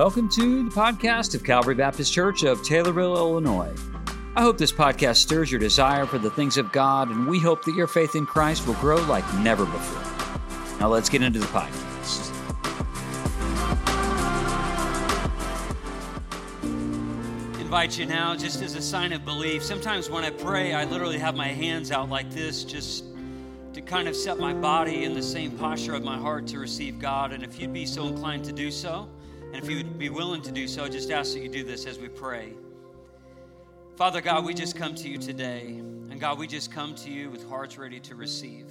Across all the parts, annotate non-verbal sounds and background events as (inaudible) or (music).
Welcome to the podcast of Calvary Baptist Church of Taylorville, Illinois. I hope this podcast stirs your desire for the things of God, and we hope that your faith in Christ will grow like never before. Now let's get into the podcast. invite you now, just as a sign of belief. Sometimes when I pray, I literally have my hands out like this, just to kind of set my body in the same posture of my heart to receive God. And if you'd be so inclined to do so, and if you would be willing to do so, I just ask that you do this as we pray. Father God, we just come to you today. And God, we just come to you with hearts ready to receive.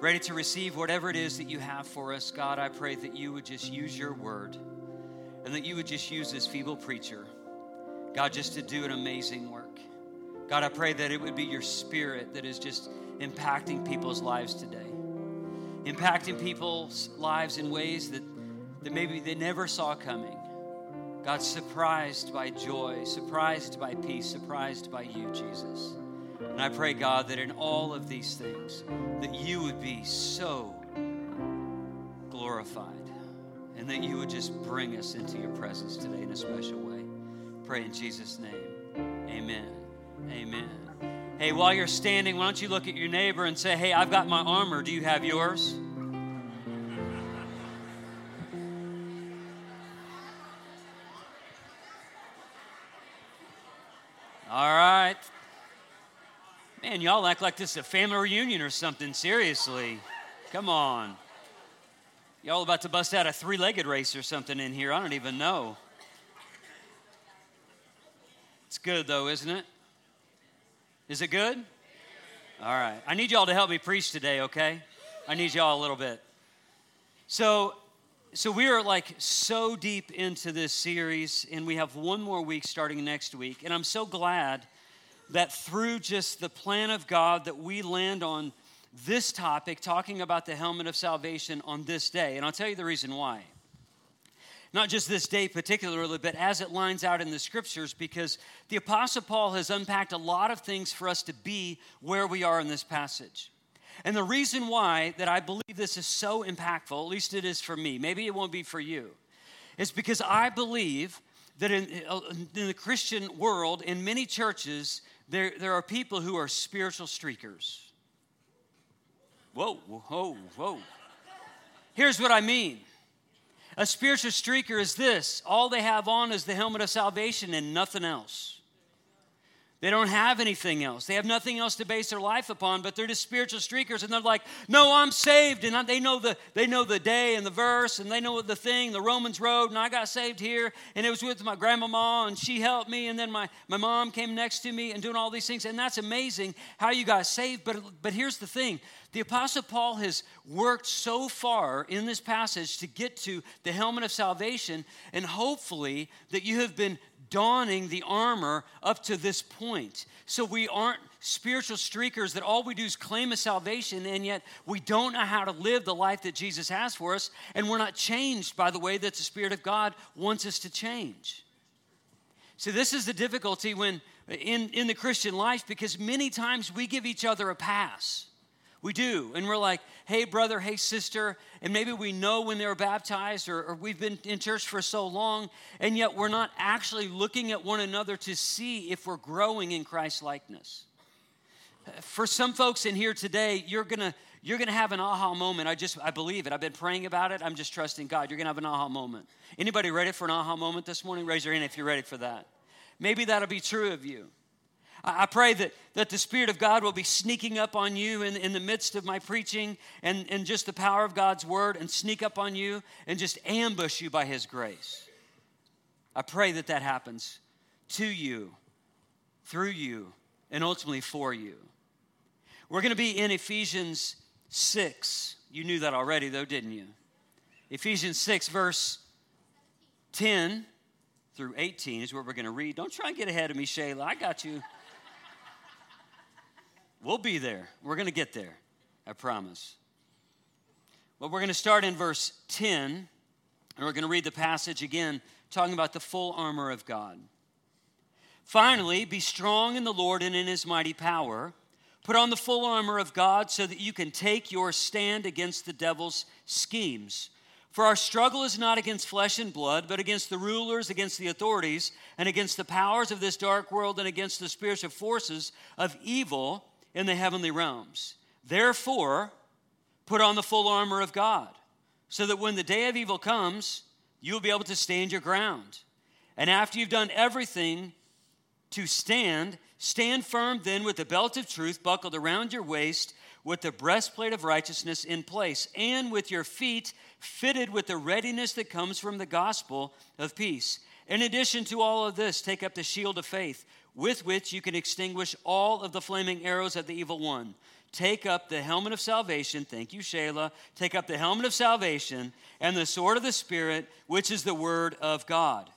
Ready to receive whatever it is that you have for us. God, I pray that you would just use your word and that you would just use this feeble preacher, God, just to do an amazing work. God, I pray that it would be your spirit that is just impacting people's lives today, impacting people's lives in ways that that maybe they never saw coming. God, surprised by joy, surprised by peace, surprised by you, Jesus. And I pray, God, that in all of these things, that you would be so glorified and that you would just bring us into your presence today in a special way. Pray in Jesus' name. Amen. Amen. Hey, while you're standing, why don't you look at your neighbor and say, Hey, I've got my armor. Do you have yours? Man, y'all act like this is a family reunion or something. Seriously. Come on. Y'all about to bust out a three legged race or something in here. I don't even know. It's good, though, isn't it? Is it good? All right. I need y'all to help me preach today, okay? I need y'all a little bit. So, so we are like so deep into this series and we have one more week starting next week and i'm so glad that through just the plan of god that we land on this topic talking about the helmet of salvation on this day. And i'll tell you the reason why. Not just this day particularly but as it lines out in the scriptures because the apostle paul has unpacked a lot of things for us to be where we are in this passage. And the reason why that I believe this is so impactful, at least it is for me, maybe it won't be for you, is because I believe that in, in the Christian world, in many churches, there, there are people who are spiritual streakers. Whoa, whoa, whoa. Here's what I mean. A spiritual streaker is this all they have on is the helmet of salvation and nothing else. They don't have anything else. They have nothing else to base their life upon, but they're just spiritual streakers and they're like, "No, I'm saved." And they know the they know the day and the verse and they know the thing, the Romans road, and I got saved here and it was with my grandmama and she helped me and then my my mom came next to me and doing all these things and that's amazing how you got saved, but but here's the thing. The apostle Paul has worked so far in this passage to get to the helmet of salvation and hopefully that you have been donning the armor up to this point. So we aren't spiritual streakers that all we do is claim a salvation and yet we don't know how to live the life that Jesus has for us and we're not changed by the way that the Spirit of God wants us to change. So this is the difficulty when in, in the Christian life because many times we give each other a pass. We do. And we're like, hey, brother, hey, sister. And maybe we know when they were baptized or, or, we've been in church for so long, and yet we're not actually looking at one another to see if we're growing in Christ likeness. For some folks in here today, you're going to you're going to have an aha moment. I just I believe it. I've been praying about it. I'm just trusting God. You're going to have an aha moment. Anybody ready for an aha moment this morning? Raise your hand if you're ready for that. Maybe that'll be true of you. I pray that, that the Spirit of God will be sneaking up on you in, in the midst of my preaching and, and just the power of God's word and sneak up on you and just ambush you by His grace. I pray that that happens to you, through you, and ultimately for you. We're going to be in Ephesians 6. You knew that already, though, didn't you? Ephesians 6, verse 10 through 18 is what we're going to read. Don't try and get ahead of me, Shayla. I got you. We'll be there. We're going to get there, I promise. But we're going to start in verse 10, and we're going to read the passage again, talking about the full armor of God. Finally, be strong in the Lord and in his mighty power. Put on the full armor of God so that you can take your stand against the devil's schemes. For our struggle is not against flesh and blood, but against the rulers, against the authorities, and against the powers of this dark world, and against the spiritual forces of evil in the heavenly realms. Therefore, put on the full armor of God, so that when the day of evil comes, you'll be able to stand your ground. And after you've done everything to stand, stand firm then with the belt of truth buckled around your waist with the breastplate of righteousness in place, and with your feet fitted with the readiness that comes from the gospel of peace. In addition to all of this, take up the shield of faith, with which you can extinguish all of the flaming arrows of the evil one. Take up the helmet of salvation. Thank you, Shayla. Take up the helmet of salvation and the sword of the Spirit, which is the word of God.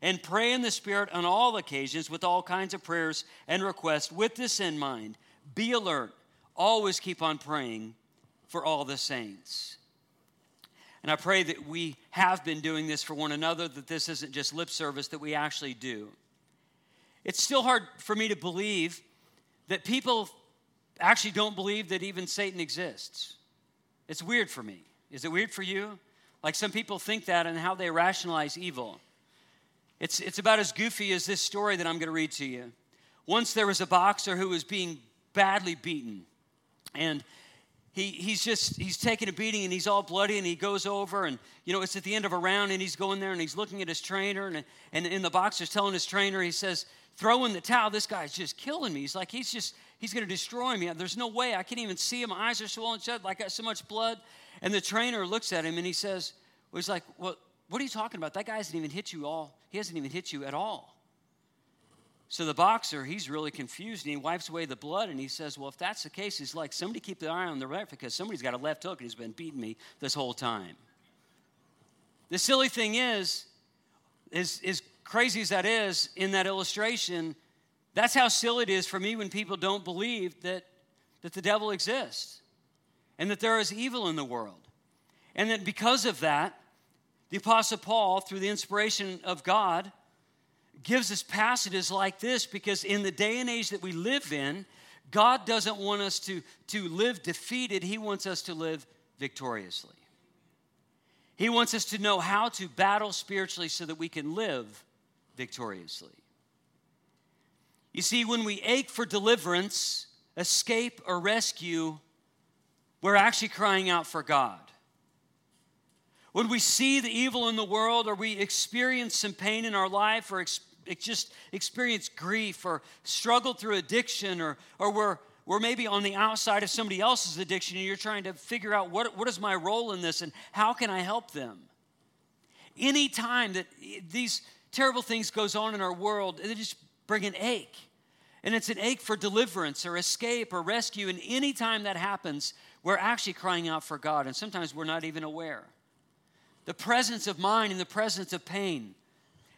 And pray in the Spirit on all occasions with all kinds of prayers and requests. With this in mind, be alert always keep on praying for all the saints. And I pray that we have been doing this for one another, that this isn't just lip service, that we actually do. It's still hard for me to believe that people actually don't believe that even Satan exists. It's weird for me. Is it weird for you? Like some people think that and how they rationalize evil. It's, it's about as goofy as this story that I'm going to read to you. Once there was a boxer who was being badly beaten and he, he's just he's taking a beating and he's all bloody and he goes over and you know it's at the end of a round and he's going there and he's looking at his trainer and, and in the boxer's telling his trainer he says throw in the towel this guy's just killing me. He's like he's just he's going to destroy me. There's no way. I can't even see him. My eyes are swollen shut. Like i got so much blood. And the trainer looks at him and he says well, he's like well what are you talking about? That guy hasn't even hit you all. He hasn't even hit you at all. So the boxer, he's really confused and he wipes away the blood and he says, Well, if that's the case, he's like, somebody keep the eye on the ref because somebody's got a left hook and he's been beating me this whole time. The silly thing is, is, as crazy as that is in that illustration, that's how silly it is for me when people don't believe that, that the devil exists and that there is evil in the world. And that because of that, the Apostle Paul, through the inspiration of God, gives us passages like this because in the day and age that we live in, God doesn't want us to, to live defeated, He wants us to live victoriously. He wants us to know how to battle spiritually so that we can live victoriously. You see, when we ache for deliverance, escape, or rescue, we're actually crying out for God. When we see the evil in the world, or we experience some pain in our life, or just experience grief or struggle through addiction or, or we're, we're maybe on the outside of somebody else's addiction and you're trying to figure out what, what is my role in this and how can I help them? Anytime that eh, these terrible things goes on in our world, they just bring an ache. And it's an ache for deliverance or escape or rescue. And anytime that happens, we're actually crying out for God. And sometimes we're not even aware. The presence of mind and the presence of pain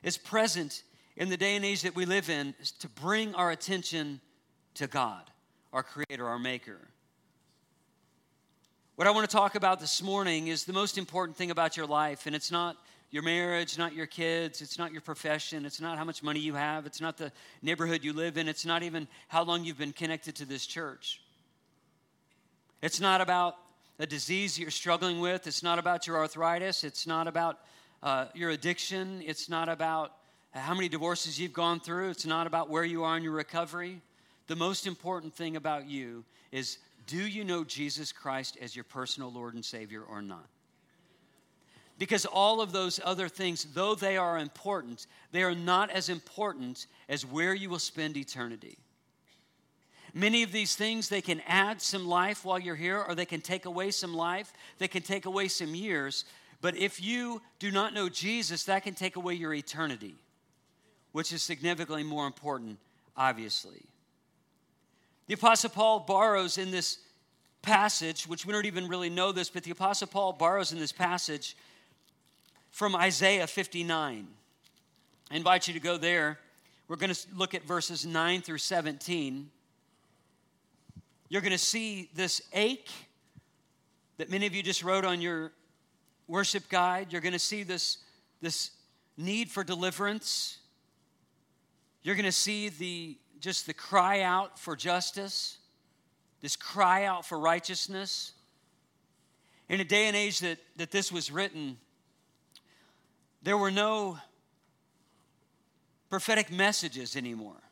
is present in the day and age that we live in to bring our attention to God, our Creator, our Maker. What I want to talk about this morning is the most important thing about your life, and it's not your marriage, not your kids, it's not your profession, it's not how much money you have, it's not the neighborhood you live in, it's not even how long you've been connected to this church. It's not about a disease you're struggling with, it's not about your arthritis, it's not about uh, your addiction, it's not about how many divorces you've gone through. It's not about where you are in your recovery. The most important thing about you is do you know Jesus Christ as your personal Lord and Savior or not? Because all of those other things, though they are important, they are not as important as where you will spend eternity. Many of these things, they can add some life while you're here, or they can take away some life, they can take away some years. But if you do not know Jesus, that can take away your eternity which is significantly more important, obviously. The Apostle Paul borrows in this passage, which we don't even really know this, but the Apostle Paul borrows in this passage from Isaiah 59. I invite you to go there. We're going to look at verses 9 through 17. You're going to see this ache that many of you just wrote on your worship guide. You're going to see this, this need for deliverance. You're going to see the just the cry out for justice, this cry out for righteousness. In a day and age that, that this was written, there were no prophetic messages anymore.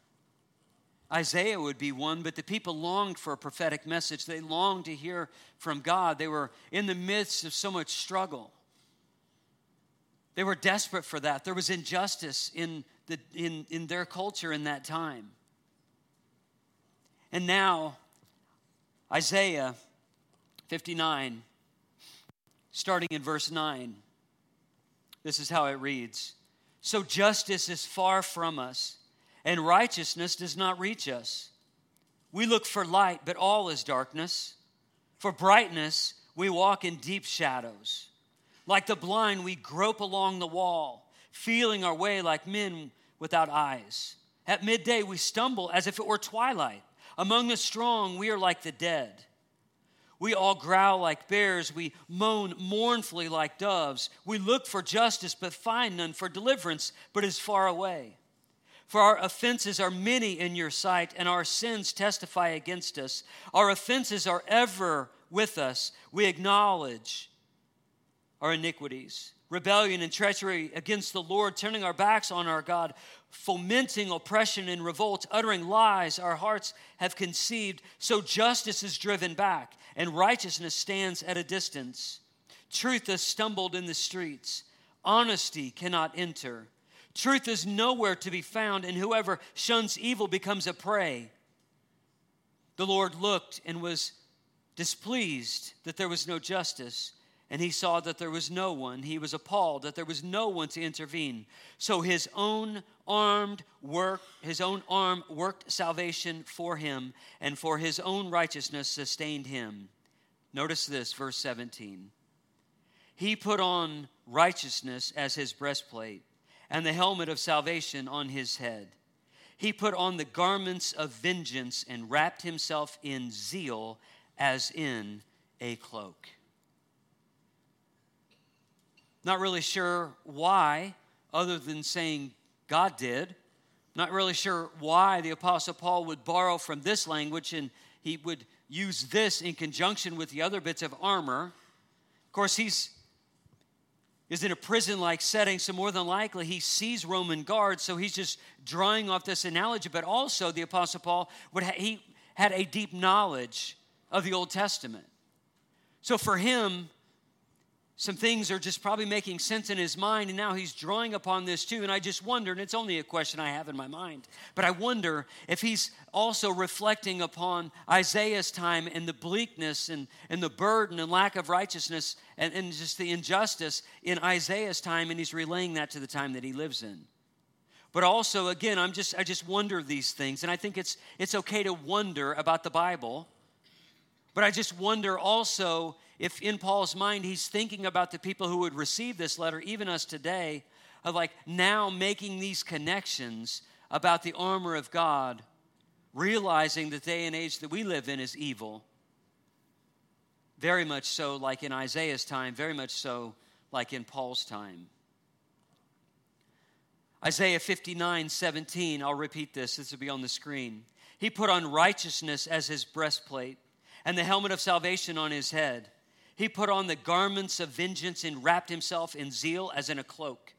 Isaiah would be one, but the people longed for a prophetic message. They longed to hear from God. They were in the midst of so much struggle. They were desperate for that. There was injustice in, the, in, in their culture in that time. And now, Isaiah 59, starting in verse 9, this is how it reads So justice is far from us, and righteousness does not reach us. We look for light, but all is darkness. For brightness, we walk in deep shadows. Like the blind, we grope along the wall, feeling our way like men without eyes. At midday, we stumble as if it were twilight. Among the strong, we are like the dead. We all growl like bears. We moan mournfully like doves. We look for justice, but find none, for deliverance, but is far away. For our offenses are many in your sight, and our sins testify against us. Our offenses are ever with us. We acknowledge our iniquities, rebellion and treachery against the Lord, turning our backs on our God, fomenting oppression and revolt, uttering lies our hearts have conceived. So justice is driven back, and righteousness stands at a distance. Truth has stumbled in the streets, honesty cannot enter. Truth is nowhere to be found, and whoever shuns evil becomes a prey. The Lord looked and was displeased that there was no justice and he saw that there was no one. He was appalled that there was no one to intervene. So his own armed work, his own arm worked salvation for him, and for his own righteousness sustained him. Notice this, verse 17. He put on righteousness as his breastplate, and the helmet of salvation on his head. He put on the garments of vengeance and wrapped himself in zeal as in a cloak. Not really sure why, other than saying God did. Not really sure why the Apostle Paul would borrow from this language and he would use this in conjunction with the other bits of armor. Of course, he's is in a prison like setting, so more than likely he sees Roman guards, so he's just drawing off this analogy. But also, the Apostle Paul would ha- he had a deep knowledge of the Old Testament. So for him, some things are just probably making sense in his mind, and now he's drawing upon this too. And I just wonder, and it's only a question I have in my mind, but I wonder if he's also reflecting upon Isaiah's time and the bleakness and, and the burden and lack of righteousness and, and just the injustice in Isaiah's time, and he's relaying that to the time that he lives in. But also, again, I'm just I just wonder these things, and I think it's it's okay to wonder about the Bible. But I just wonder also if in Paul's mind he's thinking about the people who would receive this letter, even us today, of like now making these connections about the armor of God, realizing the day and age that we live in is evil. Very much so, like in Isaiah's time, very much so, like in Paul's time. Isaiah 59 17, I'll repeat this, this will be on the screen. He put on righteousness as his breastplate and the helmet of salvation on his head. He put on the garments of vengeance and wrapped himself in zeal as in a cloak.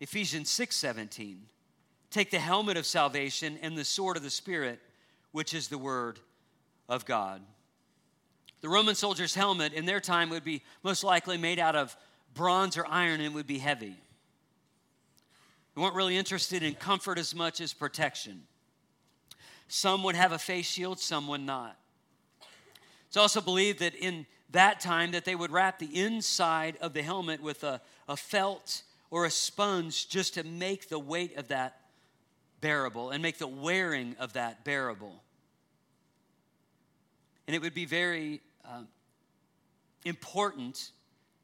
Ephesians 6 17. Take the helmet of salvation and the sword of the Spirit, which is the word of God. The Roman soldier's helmet in their time would be most likely made out of bronze or iron and would be heavy. They weren't really interested in comfort as much as protection. Some would have a face shield, some would not. It's also believed that in that time that they would wrap the inside of the helmet with a, a felt or a sponge just to make the weight of that bearable and make the wearing of that bearable. And it would be very uh, important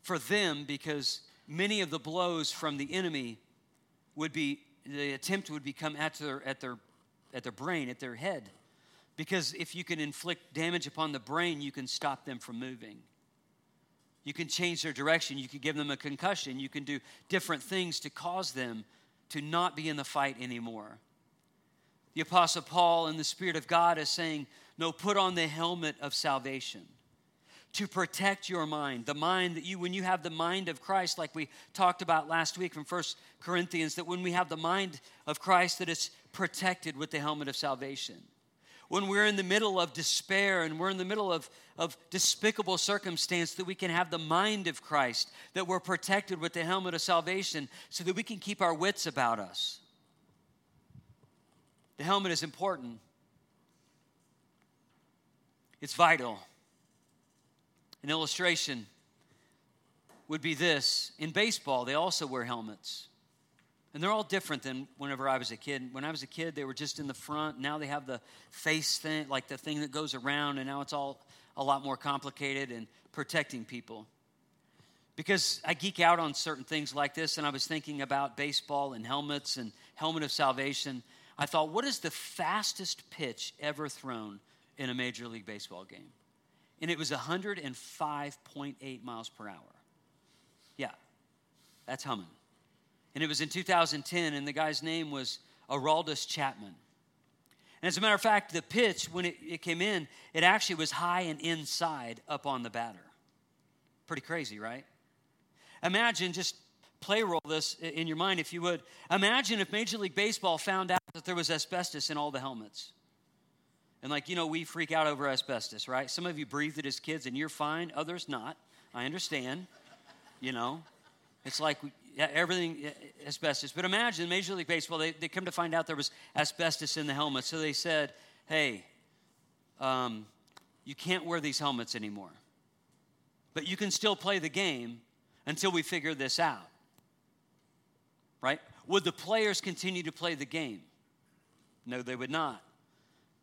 for them because many of the blows from the enemy would be, the attempt would become at their, at their, at their brain, at their head. Because if you can inflict damage upon the brain, you can stop them from moving. You can change their direction. You can give them a concussion. You can do different things to cause them to not be in the fight anymore. The Apostle Paul, in the Spirit of God, is saying, No, put on the helmet of salvation. to protect your mind. The mind that you, when you have the mind of Christ, like we talked about last week from First Corinthians, that when we have the mind of Christ, that it's protected with the helmet of salvation. When we're in the middle of despair and we're in the middle of, of despicable circumstance, that we can have the mind of Christ, that we're protected with the helmet of salvation so that we can keep our wits about us. The helmet is important, it's vital. An illustration would be this in baseball, they also wear helmets. And they're all different than whenever I was a kid. When I was a kid, they were just in the front. Now they have the face thing, like the thing that goes around, and now it's all a lot more complicated and protecting people. Because I geek out on certain things like this, and I was thinking about baseball and helmets and helmet of salvation. I thought, what is the fastest pitch ever thrown in a Major League Baseball game? and it was 105.8 miles per hour. Yeah, that's humming. And it was in 2010, and the guy's name was Aroldis Chapman. And as a matter of fact, the pitch, when it, it came in, it actually was high and inside up on the batter. Pretty crazy, right? Imagine, just play roll this in your mind if you would. Imagine if Major League Baseball found out that there was asbestos in all the helmets. And like, you know, we freak out over asbestos, right? Some of you breathed it as kids and you're fine, others not. I understand. You know, it's like everything asbestos. But imagine Major League Baseball, they, they come to find out there was asbestos in the helmet. So they said, hey, um, you can't wear these helmets anymore. But you can still play the game until we figure this out. Right? Would the players continue to play the game? No, they would not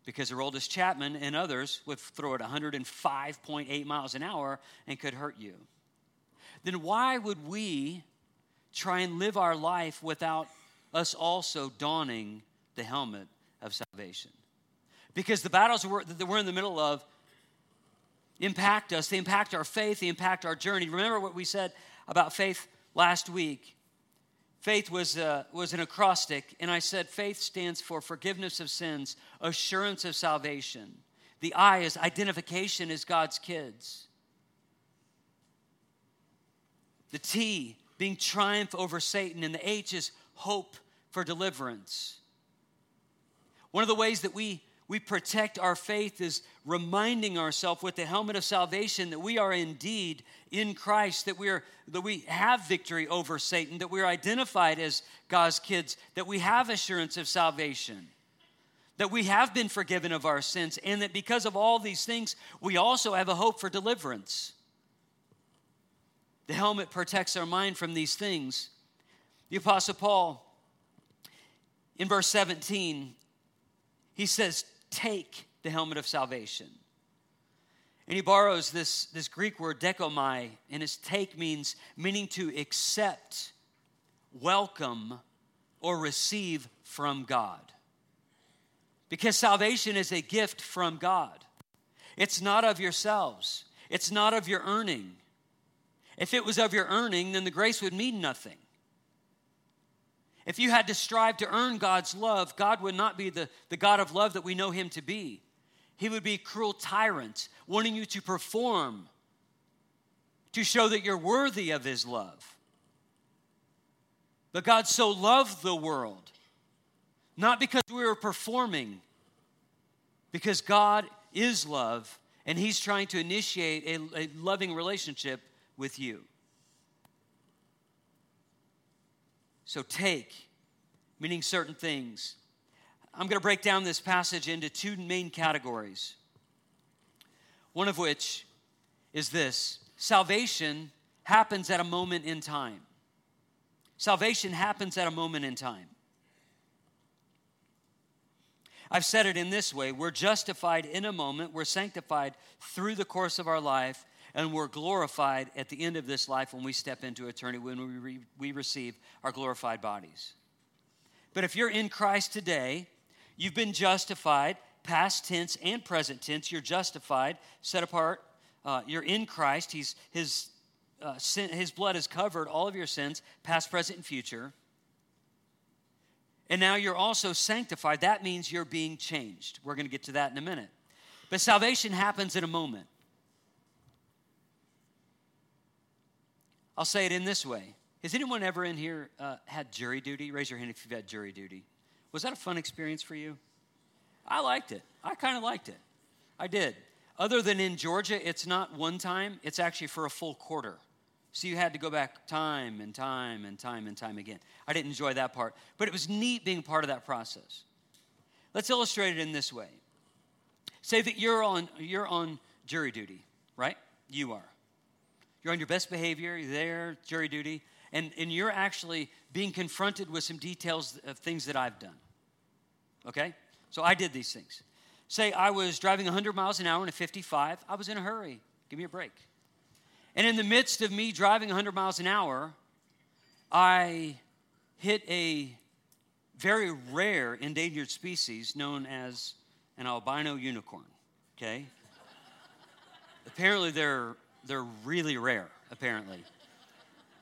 because Aroldis Chapman and others would throw it 105.8 miles an hour and could hurt you. Then why would we try and live our life without us also donning the helmet of salvation? Because the battles that we're in the middle of impact us, they impact our faith, they impact our journey. Remember what we said about faith last week? Faith was, uh, was an acrostic, and I said faith stands for forgiveness of sins, assurance of salvation. The I is identification as God's kids. The T being triumph over Satan, and the H is hope for deliverance. One of the ways that we we protect our faith is reminding ourselves with the helmet of salvation that we are indeed in Christ, that we, are, that we have victory over Satan, that we are identified as God's kids, that we have assurance of salvation, that we have been forgiven of our sins, and that because of all these things, we also have a hope for deliverance. The helmet protects our mind from these things. The Apostle Paul, in verse 17, he says, take the helmet of salvation. And he borrows this, this Greek word dechomai, and his take means meaning to accept, welcome, or receive from God. Because salvation is a gift from God. It's not of yourselves, it's not of your earning. If it was of your earning, then the grace would mean nothing. If you had to strive to earn God's love, God would not be the, the God of love that we know Him to be. He would be a cruel tyrant, wanting you to perform to show that you're worthy of His love. But God so loved the world, not because we were performing, because God is love and He's trying to initiate a, a loving relationship with you. So take, meaning certain things. I'm going to break down this passage into two main categories. One of which is this salvation happens at a moment in time. Salvation happens at a moment in time. I've said it in this way we're justified in a moment, we're sanctified through the course of our life, and we're glorified at the end of this life when we step into eternity, when we, re- we receive our glorified bodies. But if you're in Christ today, you've been justified, past tense and present tense. You're justified, set apart. Uh, you're in Christ. He's, his, uh, sin, his blood has covered all of your sins, past, present, and future. And now you're also sanctified. That means you're being changed. We're going to get to that in a minute. But salvation happens in a moment. I'll say it in this way. Has anyone ever in here uh, had jury duty? Raise your hand if you've had jury duty. Was that a fun experience for you? I liked it. I kind of liked it. I did. Other than in Georgia, it's not one time, it's actually for a full quarter. So you had to go back time and time and time and time again. I didn't enjoy that part, but it was neat being part of that process. Let's illustrate it in this way. Say that you're on, you're on jury duty, right? You are. You're on your best behavior, you're there, jury duty, and, and you're actually being confronted with some details of things that I've done. Okay? So I did these things. Say I was driving 100 miles an hour in a 55, I was in a hurry. Give me a break. And in the midst of me driving 100 miles an hour, I hit a very rare endangered species known as an albino unicorn. Okay? (laughs) apparently they're they're really rare, apparently.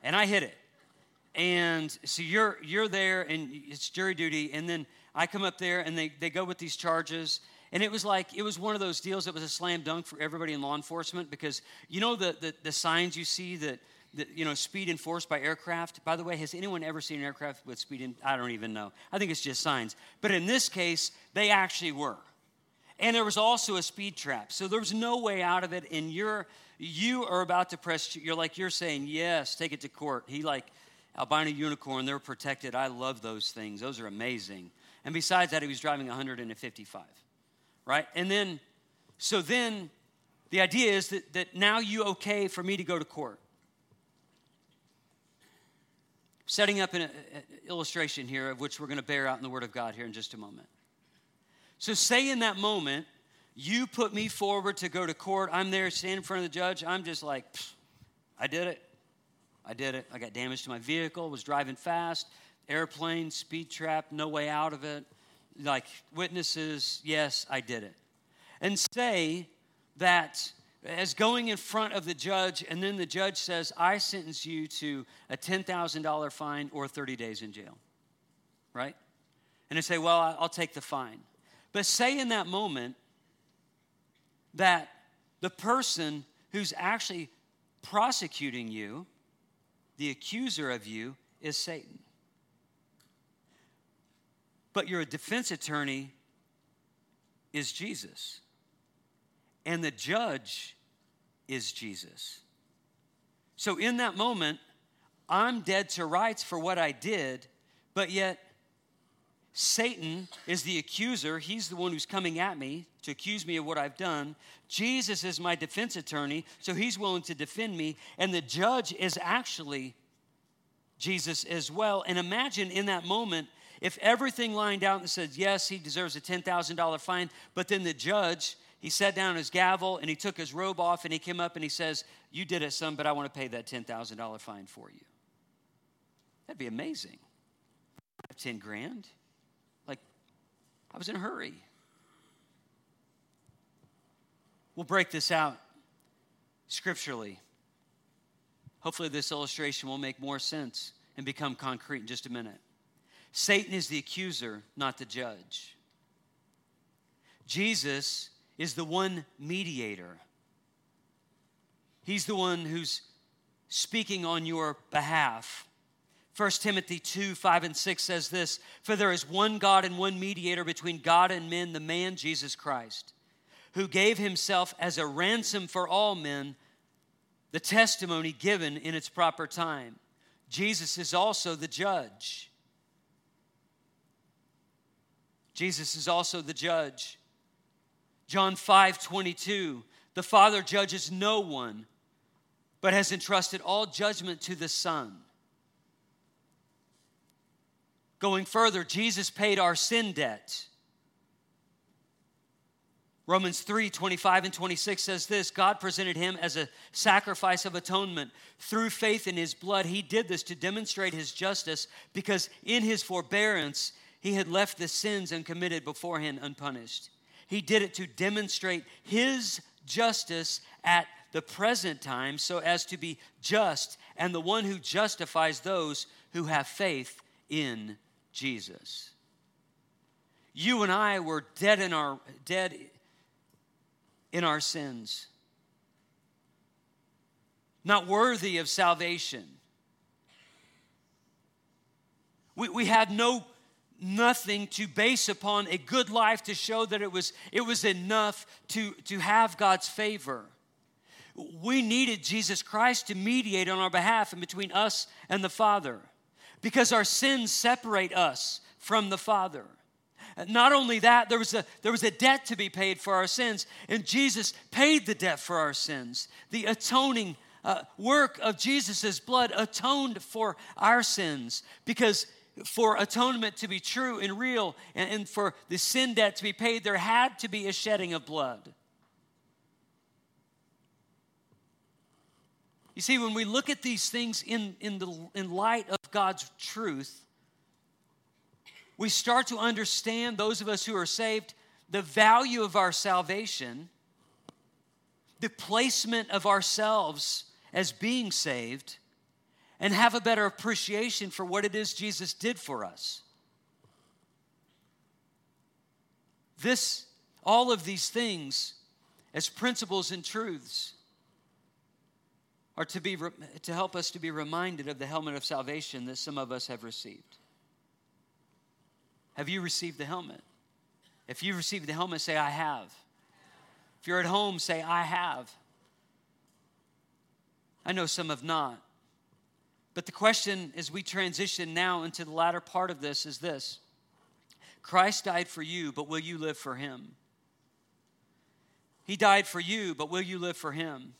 And I hit it. And so you're you're there and it's jury duty, and then I come up there and they, they go with these charges. And it was like, it was one of those deals that was a slam dunk for everybody in law enforcement because you know the, the, the signs you see that, that, you know, speed enforced by aircraft? By the way, has anyone ever seen an aircraft with speed? In, I don't even know. I think it's just signs. But in this case, they actually were. And there was also a speed trap. So there was no way out of it. And you're, you are about to press, you're like, you're saying, yes, take it to court. He like, albino unicorn, they're protected. I love those things. Those are amazing. And besides that, he was driving 155 right? And then, so then the idea is that, that now you okay for me to go to court. Setting up an, an illustration here of which we're going to bear out in the Word of God here in just a moment. So, say in that moment, you put me forward to go to court. I'm there standing in front of the judge. I'm just like, I did it. I did it. I got damage to my vehicle, was driving fast, airplane, speed trap, no way out of it like witnesses, yes, I did it. And say that as going in front of the judge, and then the judge says, I sentence you to a $10,000 fine or 30 days in jail, right? And I say, Well, I'll take the fine. But say in that moment that the person who's actually prosecuting you, the accuser of you, is Satan but your defense attorney is Jesus. And the judge is Jesus. So in that moment, I'm dead to rights for what I did, but yet Satan is the accuser. He's the one who's coming at me to accuse me of what I've done. Jesus is my defense attorney, so he's willing to defend me. And the judge is actually Jesus as well. And imagine in that moment, if everything lined out and said, yes, he deserves a $10,000 fine, but then the judge, he sat down his gavel and he took his robe off and he came up and he says, You did it, son, but I want to pay that $10,000 fine for you. That'd be amazing. 10 grand? I was in a hurry. We'll break this out scripturally. Hopefully, this illustration will make more sense and become concrete in just a minute. Satan is the accuser, not the judge. Jesus is the one mediator. He's the one who's speaking on your behalf. 1 Timothy 2 5 and 6 says this For there is one God and one mediator between God and men, the man Jesus Christ, who gave himself as a ransom for all men, the testimony given in its proper time. Jesus is also the judge. Jesus is also the judge. John 5 22, the Father judges no one, but has entrusted all judgment to the Son. Going further, Jesus paid our sin debt. Romans 3 25 and 26 says this God presented him as a sacrifice of atonement. Through faith in his blood, he did this to demonstrate his justice because in his forbearance, he had left the sins uncommitted beforehand unpunished. He did it to demonstrate his justice at the present time so as to be just and the one who justifies those who have faith in Jesus. You and I were dead in our dead in our sins. not worthy of salvation. We, we had no nothing to base upon a good life to show that it was, it was enough to, to have God's favor. We needed Jesus Christ to mediate on our behalf and between us and the Father because our sins separate us from the Father. Not only that, there was, a, there was a debt to be paid for our sins, and Jesus paid the debt for our sins. The atoning uh, work of Jesus' blood atoned for our sins because for atonement to be true and real and, and for the sin debt to be paid, there had to be a shedding of blood. You see, when we look at these things in, in, the, in light of God's truth, we start to understand, those of us who are saved, the value of our salvation, the placement of ourselves as being saved, and have a better appreciation for what it is Jesus did for us. This, all of these things, as principles and truths, are to, be, to help us to be reminded of the helmet of salvation that some of us have received. Have you received the helmet? If you've received the helmet, say, I have. If you're at home, say, I have. I know some have not. But the question as we transition now into the latter part of this is this Christ died for you, but will you live for him? He died for you, but will you live for him?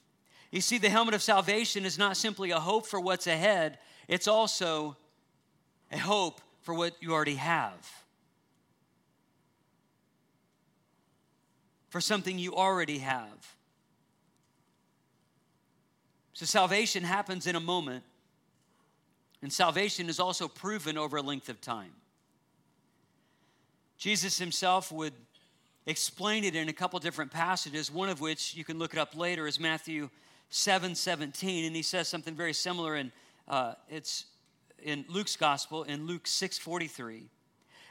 You see, the helmet of salvation is not simply a hope for what's ahead, it's also a hope for what you already have. For something you already have. So, salvation happens in a moment, and salvation is also proven over a length of time. Jesus himself would explain it in a couple different passages, one of which you can look it up later is Matthew 7 17, and he says something very similar in uh, it's in Luke's gospel in Luke 6 43.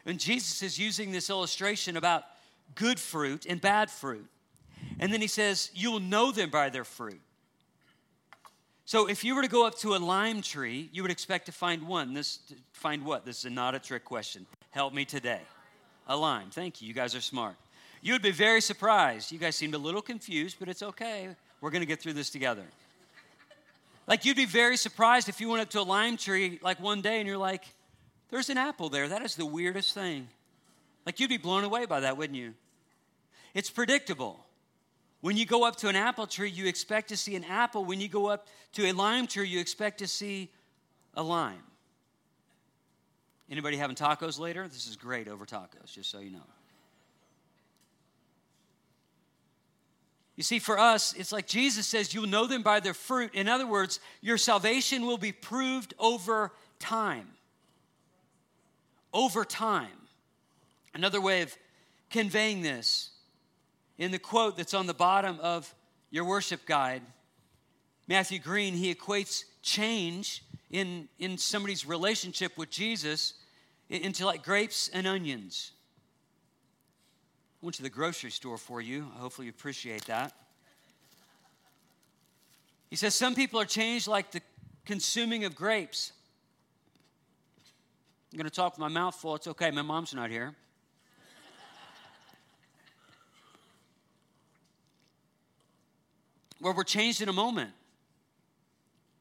And Jesus is using this illustration about good fruit and bad fruit. And then he says, You'll know them by their fruit. So if you were to go up to a lime tree, you would expect to find one. This find what? This is not a trick question. Help me today. A lime. Thank you. You guys are smart. You would be very surprised. You guys seemed a little confused, but it's okay. We're going to get through this together. Like you'd be very surprised if you went up to a lime tree like one day and you're like, "There's an apple there. That is the weirdest thing." Like you'd be blown away by that, wouldn't you? It's predictable. When you go up to an apple tree, you expect to see an apple. When you go up to a lime tree, you expect to see a lime. Anybody having tacos later? This is great over tacos, just so you know. You see, for us, it's like Jesus says, you'll know them by their fruit. In other words, your salvation will be proved over time. Over time. Another way of conveying this in the quote that's on the bottom of your worship guide, Matthew Green, he equates change in, in somebody's relationship with Jesus into like grapes and onions. I went to the grocery store for you. Hopefully, you appreciate that. He says some people are changed like the consuming of grapes. I'm going to talk with my mouth full. It's okay. My mom's not here. where we're changed in a moment.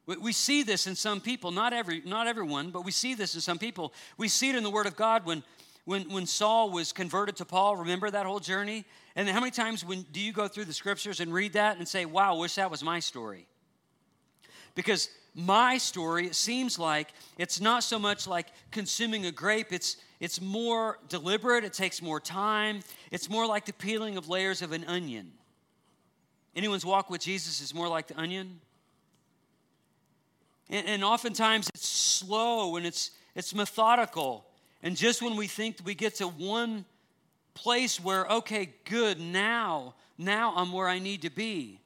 We, we see this in some people, not, every, not everyone, but we see this in some people. We see it in the Word of God when, when, when Saul was converted to Paul. Remember that whole journey? And how many times when, do you go through the scriptures and read that and say, wow, wish that was my story? Because my story, it seems like it's not so much like consuming a grape, it's, it's more deliberate, it takes more time, it's more like the peeling of layers of an onion. Anyone's walk with Jesus is more like the onion. And, and oftentimes it's slow and it's, it's methodical. And just when we think we get to one place where, okay, good, now, now I'm where I need to be,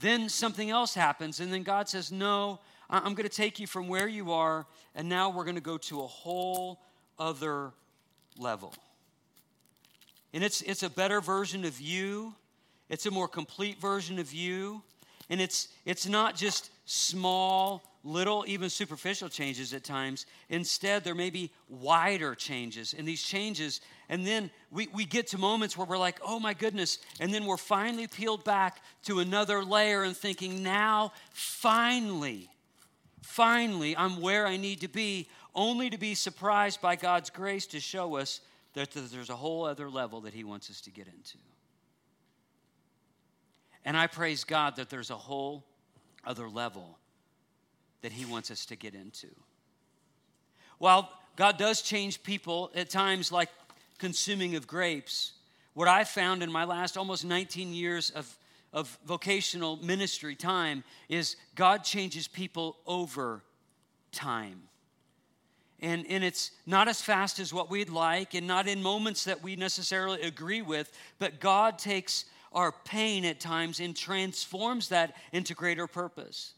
then something else happens. And then God says, no, I'm going to take you from where you are, and now we're going to go to a whole other level. And it's, it's a better version of you it's a more complete version of you. And it's, it's not just small, little, even superficial changes at times. Instead, there may be wider changes. And these changes, and then we, we get to moments where we're like, oh my goodness. And then we're finally peeled back to another layer and thinking, now, finally, finally, I'm where I need to be, only to be surprised by God's grace to show us that there's a whole other level that He wants us to get into. And I praise God that there's a whole other level that He wants us to get into. While God does change people at times like consuming of grapes, what I found in my last almost 19 years of, of vocational ministry time is God changes people over time. And, and it's not as fast as what we'd like, and not in moments that we necessarily agree with, but God takes our pain at times and transforms that into greater purpose.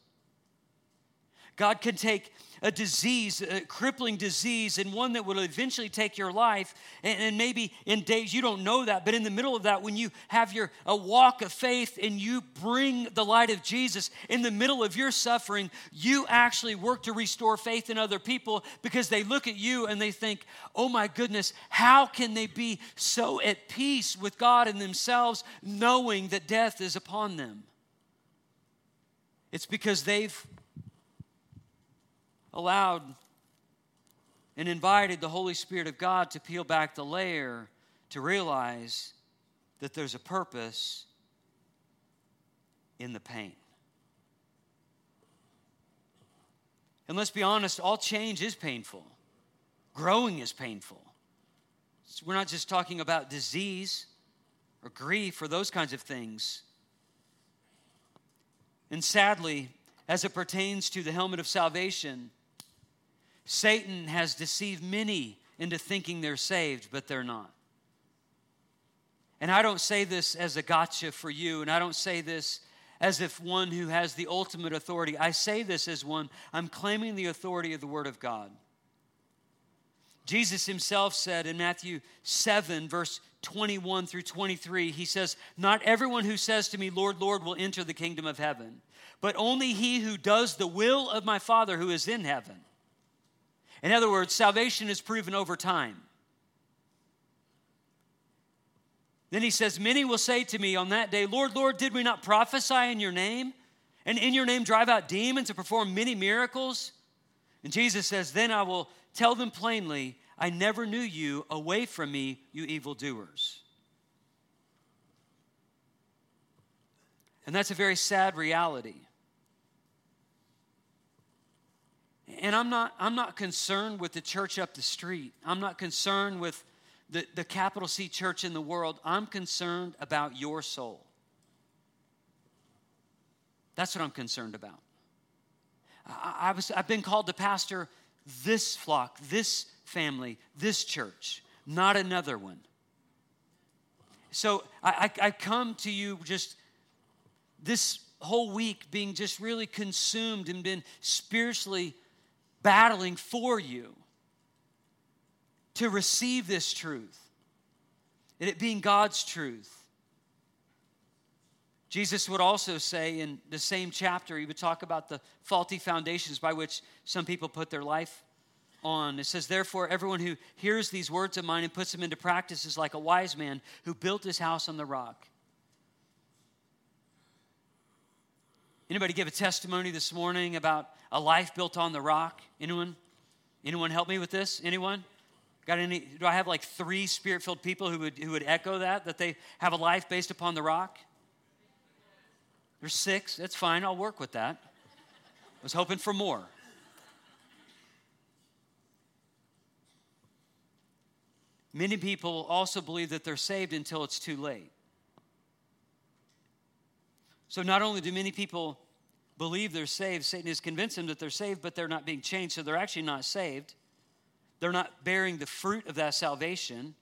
God can take a disease, a crippling disease, and one that will eventually take your life. And, and, maybe in days you don't know that, but in the middle of that, when you have your a walk of faith and you bring the light of Jesus in the middle of your suffering, you actually work to restore faith in other people because they look at you and they think, "Oh my goodness, how can they be so at peace with God and themselves, knowing that death is upon them?" It's because they've allowed and invited the Holy Spirit of God to peel back the layer to realize that there's a purpose in the pain. And let's be honest, all change is painful. Growing is painful. we're not just talking about disease or grief or those kinds of things. And sadly, as it pertains to the helmet of salvation, Satan has deceived many into thinking they're saved, but they're not. And I don't say this as a gotcha for you, and I don't say this as if one who has the ultimate authority. I say this as one, I'm claiming the authority of the Word of God. Jesus himself said in Matthew 7, verse 21 through 23, he says, Not everyone who says to me, Lord, Lord, will enter the kingdom of heaven, but only he who does the will of my Father who is in heaven. In other words, salvation is proven over time. Then he says, Many will say to me on that day, Lord, Lord, did we not prophesy in your name? And in your name drive out demons and perform many miracles? And Jesus says, Then I will tell them plainly, I never knew you. Away from me, you evildoers. And that's a very sad reality. And I'm not, I'm not concerned with the church up the street. I'm not concerned with the, the capital C church in the world. I'm concerned about your soul. That's what I'm concerned about. I, I was, I've been called to pastor this flock, this family, this church, not another one. So I, I, I come to you just this whole week being just really consumed and been spiritually battling for you to receive this truth and it being God's truth. Jesus would also say in the same chapter, he would talk about the faulty foundations by which some people put their life on. It says, Therefore, everyone who hears these words of mine and puts them into practice is like a wise man who built his house on the rock. Anybody give a testimony this morning about a life built on the rock? Anyone? Anyone help me with this? Anyone? Got any? Do I have like three spirit-filled people who would who would echo that that they have a life based upon the rock? There's six. That's fine. I'll work with that. I was hoping for more. Many people also believe that they're saved until it's too late. So not only do many people believe they're saved, Satan has convinced them that they're saved, but they're not being changed, so they're actually not saved. They're not bearing the fruit of that salvation.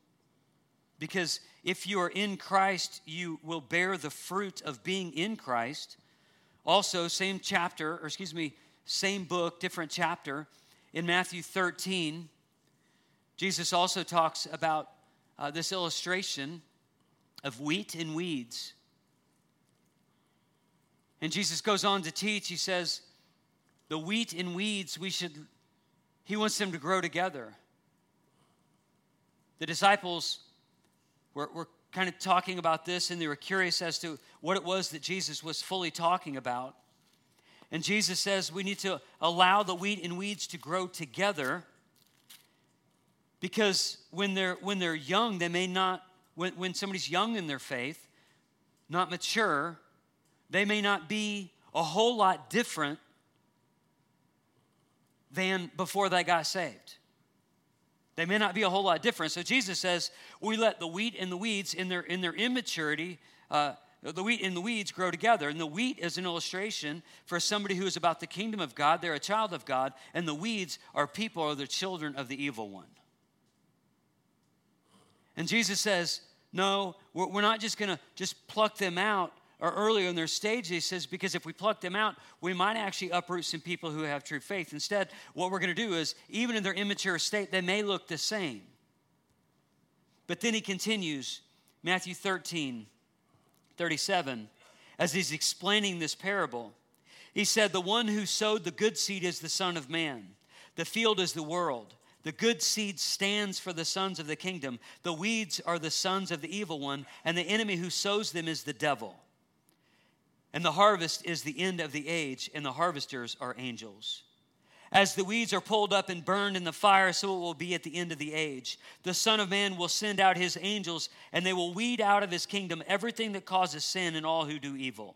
Because if you are in Christ, you will bear the fruit of being in Christ. Also, same chapter, or excuse me, same book, different chapter. In Matthew 13, Jesus also talks about uh, this illustration of wheat and weeds. And Jesus goes on to teach, he says, the wheat and weeds, we should, he wants them to grow together. The disciples were, were kind of talking about this and they were curious as to what it was that Jesus was fully talking about. And Jesus says we need to allow the wheat and weeds to grow together because when they're, when they're young, they may not, when, when somebody's young in their faith, not mature, they may not be a whole lot different than before they got saved. They may not be a whole lot different. So Jesus says we let the wheat and the weeds in their, in their immaturity, uh, the wheat and the weeds grow together. And the wheat is an illustration for somebody who is about the kingdom of God. They're a child of God. And the weeds are people or the children of the evil one. And Jesus says, no, we're not just going to just pluck them out or earlier in their stage, he says, because if we pluck them out, we might actually uproot some people who have true faith. Instead, what we're going to do is, even in their immature state, they may look the same. But then he continues, Matthew 13, 37, as he's explaining this parable. He said, The one who sowed the good seed is the Son of Man, the field is the world. The good seed stands for the sons of the kingdom. The weeds are the sons of the evil one, and the enemy who sows them is the devil. And the harvest is the end of the age, and the harvesters are angels. As the weeds are pulled up and burned in the fire, so it will be at the end of the age. The Son of Man will send out his angels, and they will weed out of his kingdom everything that causes sin and all who do evil.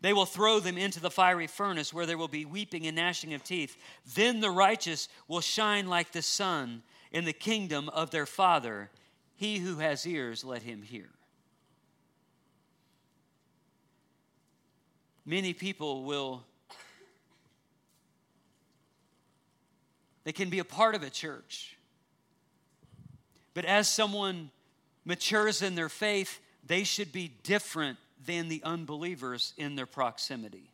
They will throw them into the fiery furnace where there will be weeping and gnashing of teeth. Then the righteous will shine like the sun in the kingdom of their Father. He who has ears, let him hear. Many people will they can be a part of a church. But as someone matures in their faith they should be different than the unbelievers in their proximity.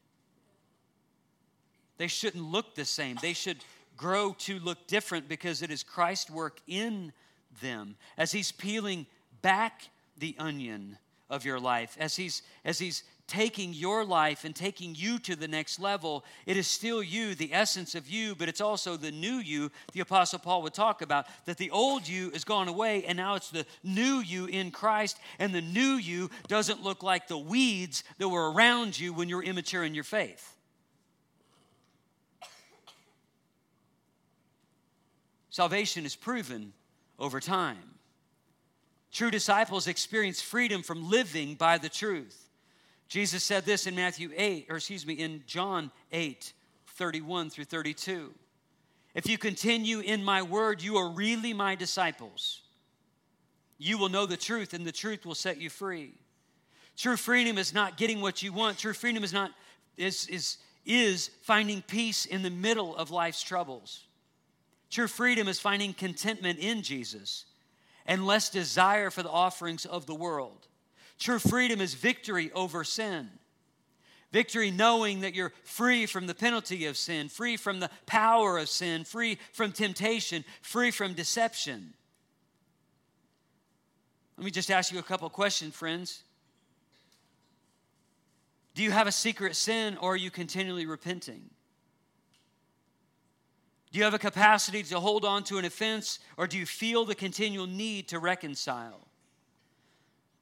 They shouldn't look the same. They should grow to look different because it is christ's work in them. As he's peeling back the onion of your life as he's as he's taking your life and taking you to the next level. It is still you, the essence of you, but it's also the new you the Apostle Paul would talk about. That the old you is gone away and now it's the new you in Christ, and the new you doesn't look like the weeds that were around you when you were immature in your faith. Salvation is proven over time. True disciples experience freedom from living by the truth. Jesus said this in Matthew 8, or excuse me, in John 8, 31 through 32. If you continue in my word, you are really my disciples. You will know the truth, and the truth will set you free. True freedom is not getting what you want. True freedom is not is is is finding peace in the middle of life's troubles. True freedom is finding contentment in Jesus and less desire for the offerings of the world. True freedom is victory over sin. Victory knowing that you're free from the penalty of sin, free from the power of sin, free from temptation, free from deception. Let me just ask you a couple questions, friends. Do you have a secret sin or are you continually repenting? Do you have a capacity to hold on to an offense or do you feel the continual need to reconcile?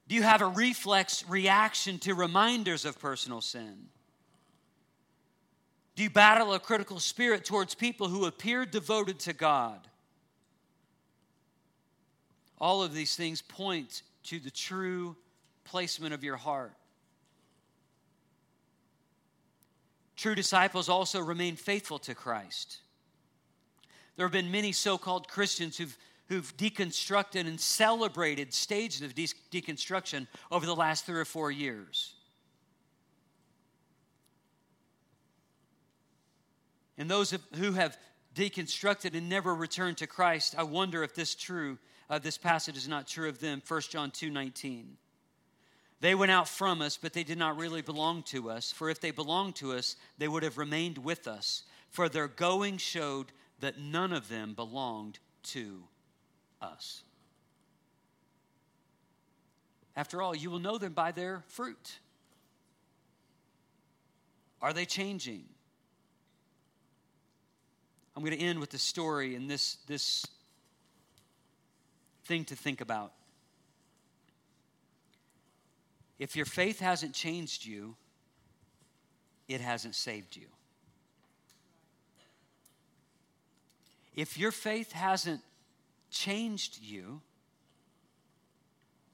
Do you have a reflex reaction to reminders of personal sin? Do you battle a critical spirit towards people who appear devoted to God? All of these things point to the true placement of your heart. True disciples also remain faithful to Christ. There have been many so called Christians who've who've deconstructed and celebrated stages of de- deconstruction over the last three or four years. And those who have deconstructed and never returned to Christ, I wonder if this true, uh, this passage is not true of them. 1 John 2 19. They went out from us, but they did not really belong to us. For if they belonged to us, they would have remained with us. For their going showed that none of them belonged to us. After all, you will know them by their fruit. Are they changing? I'm going to end with the story and this, this thing to think about. If your faith hasn't changed you, it hasn't saved you. If your faith hasn't changed you,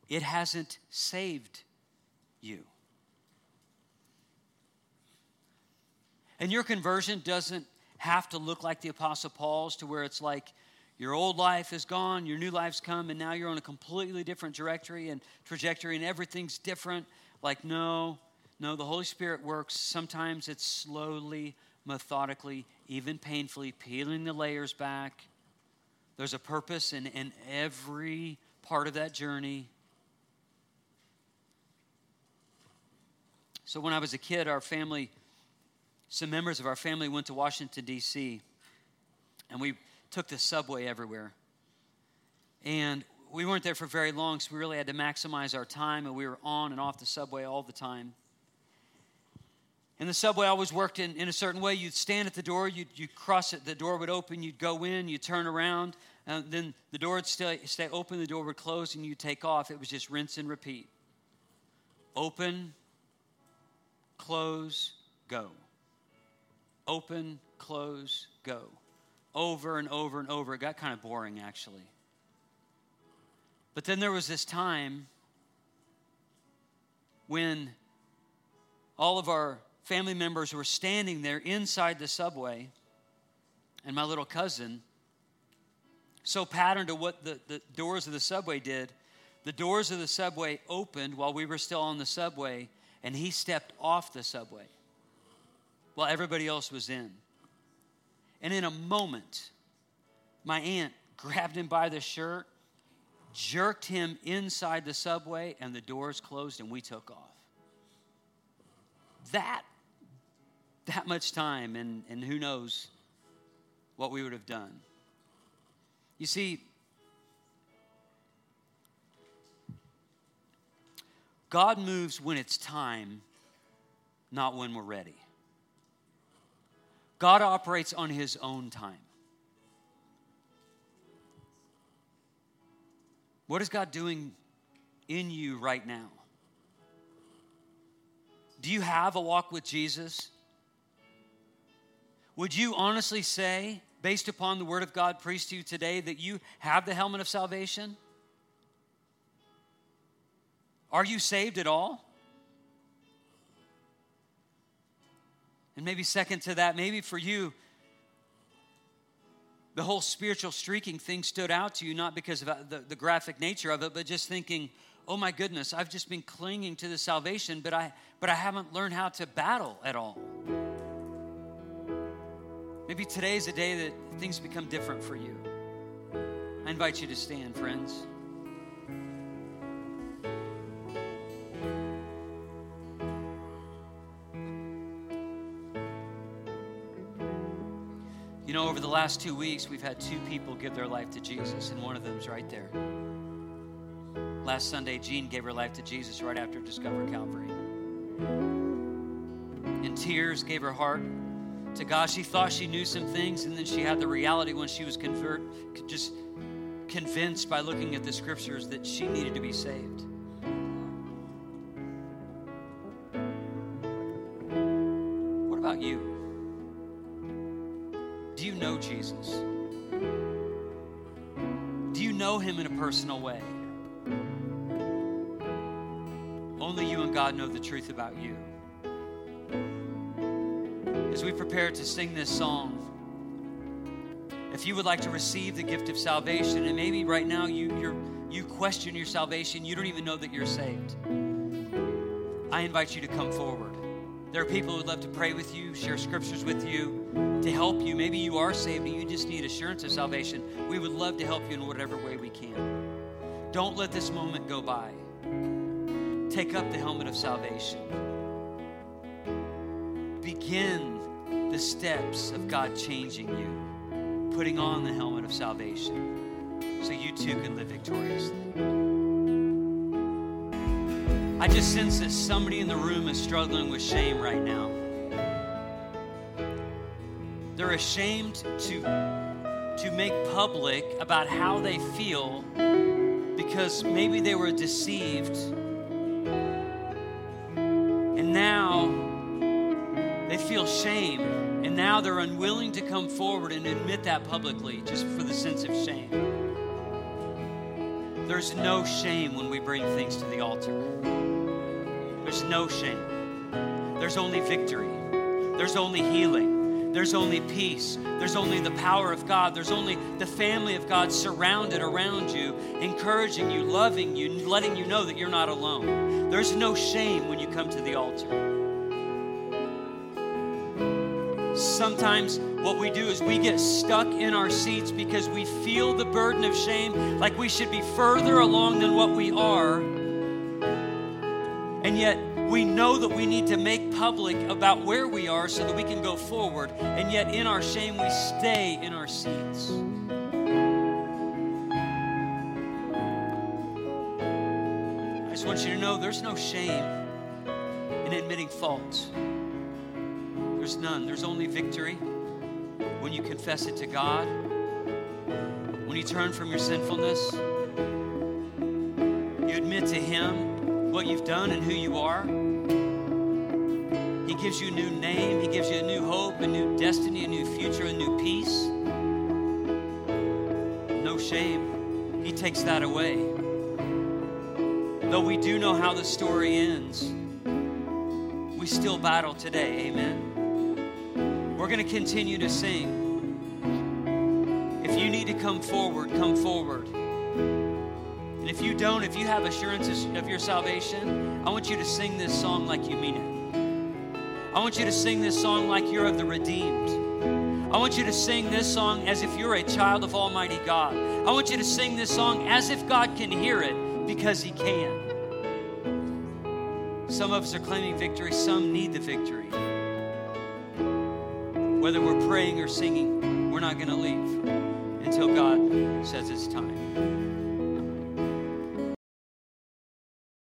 it hasn't saved you. And your conversion doesn't have to look like the Apostle Paul's, to where it's like your old life is gone, your new life's come, and now you're on a completely different trajectory and trajectory, and everything's different. Like, no, no, the Holy Spirit works. Sometimes it's slowly, methodically, even painfully, peeling the layers back. There's a purpose in, in every part of that journey. So, when I was a kid, our family some members of our family went to Washington, D.C., and we took the subway everywhere. And we weren't there for very long, so we really had to maximize our time, and we were on and off the subway all the time. And the subway I always worked in, in a certain way. You'd stand at the door, you'd, you'd cross it, the door would open, you'd go in, you'd turn around, and then the door would stay, stay open, the door would close, and you'd take off. It was just rinse and repeat. Open, close, go open, close, go. Over and over and over. It got kind of boring, actually. But then there was this time when all of our family members were standing there inside the subway, and my little cousin, so patterned to what the, the doors of the subway did, the doors of the subway opened while we were still on the subway, and he stepped off the subway while everybody else was in. And in a moment, my aunt grabbed him by the shirt, jerked him inside the subway, and the doors closed and we took off. That, that much time, and, and who knows what we would have done. You see, God moves when it's time, not when we're ready. God operates on his own time. What is God doing in you right now? Do you have a walk with Jesus? Would you honestly say, based upon the word of God preached to you today, that you have the helmet of salvation? Are you saved at all? And maybe, second to that, maybe for you, the whole spiritual streaking thing stood out to you, not because of the, the graphic nature of it, but just thinking, oh my goodness, I've just been clinging to the salvation, but I, but I haven't learned how to battle at all. Maybe today is a day that things become different for you. I invite you to stand, friends. You know, over the last two weeks, we've had two people give their life to Jesus, and one of them's right there. Last Sunday, Jean gave her life to Jesus right after Discover Calvary. In tears, gave her heart to God. She thought she knew some things, and then she had the reality when she was convert, just convinced by looking at the scriptures that she needed to be saved. Know the truth about you. As we prepare to sing this song, if you would like to receive the gift of salvation, and maybe right now you you you question your salvation, you don't even know that you're saved. I invite you to come forward. There are people who would love to pray with you, share scriptures with you, to help you. Maybe you are saved and you just need assurance of salvation. We would love to help you in whatever way we can. Don't let this moment go by. Take up the helmet of salvation. Begin the steps of God changing you, putting on the helmet of salvation so you too can live victoriously. I just sense that somebody in the room is struggling with shame right now. they're ashamed to, to make public about how they feel because maybe they were deceived. Shame. And now they're unwilling to come forward and admit that publicly just for the sense of shame. There's no shame when we bring things to the altar. There's no shame. There's only victory. There's only healing. There's only peace. There's only the power of God. There's only the family of God surrounded around you, encouraging you, loving you, letting you know that you're not alone. There's no shame when you come to the altar. Sometimes what we do is we get stuck in our seats because we feel the burden of shame, like we should be further along than what we are. And yet, we know that we need to make public about where we are so that we can go forward. And yet, in our shame, we stay in our seats. I just want you to know there's no shame in admitting fault. There's none. There's only victory when you confess it to God, when you turn from your sinfulness, you admit to Him what you've done and who you are. He gives you a new name, He gives you a new hope, a new destiny, a new future, a new peace. No shame. He takes that away. Though we do know how the story ends, we still battle today. Amen. Going to continue to sing. If you need to come forward, come forward. And if you don't, if you have assurances of your salvation, I want you to sing this song like you mean it. I want you to sing this song like you're of the redeemed. I want you to sing this song as if you're a child of Almighty God. I want you to sing this song as if God can hear it because He can. Some of us are claiming victory, some need the victory whether we're praying or singing, we're not going to leave until God says it's time.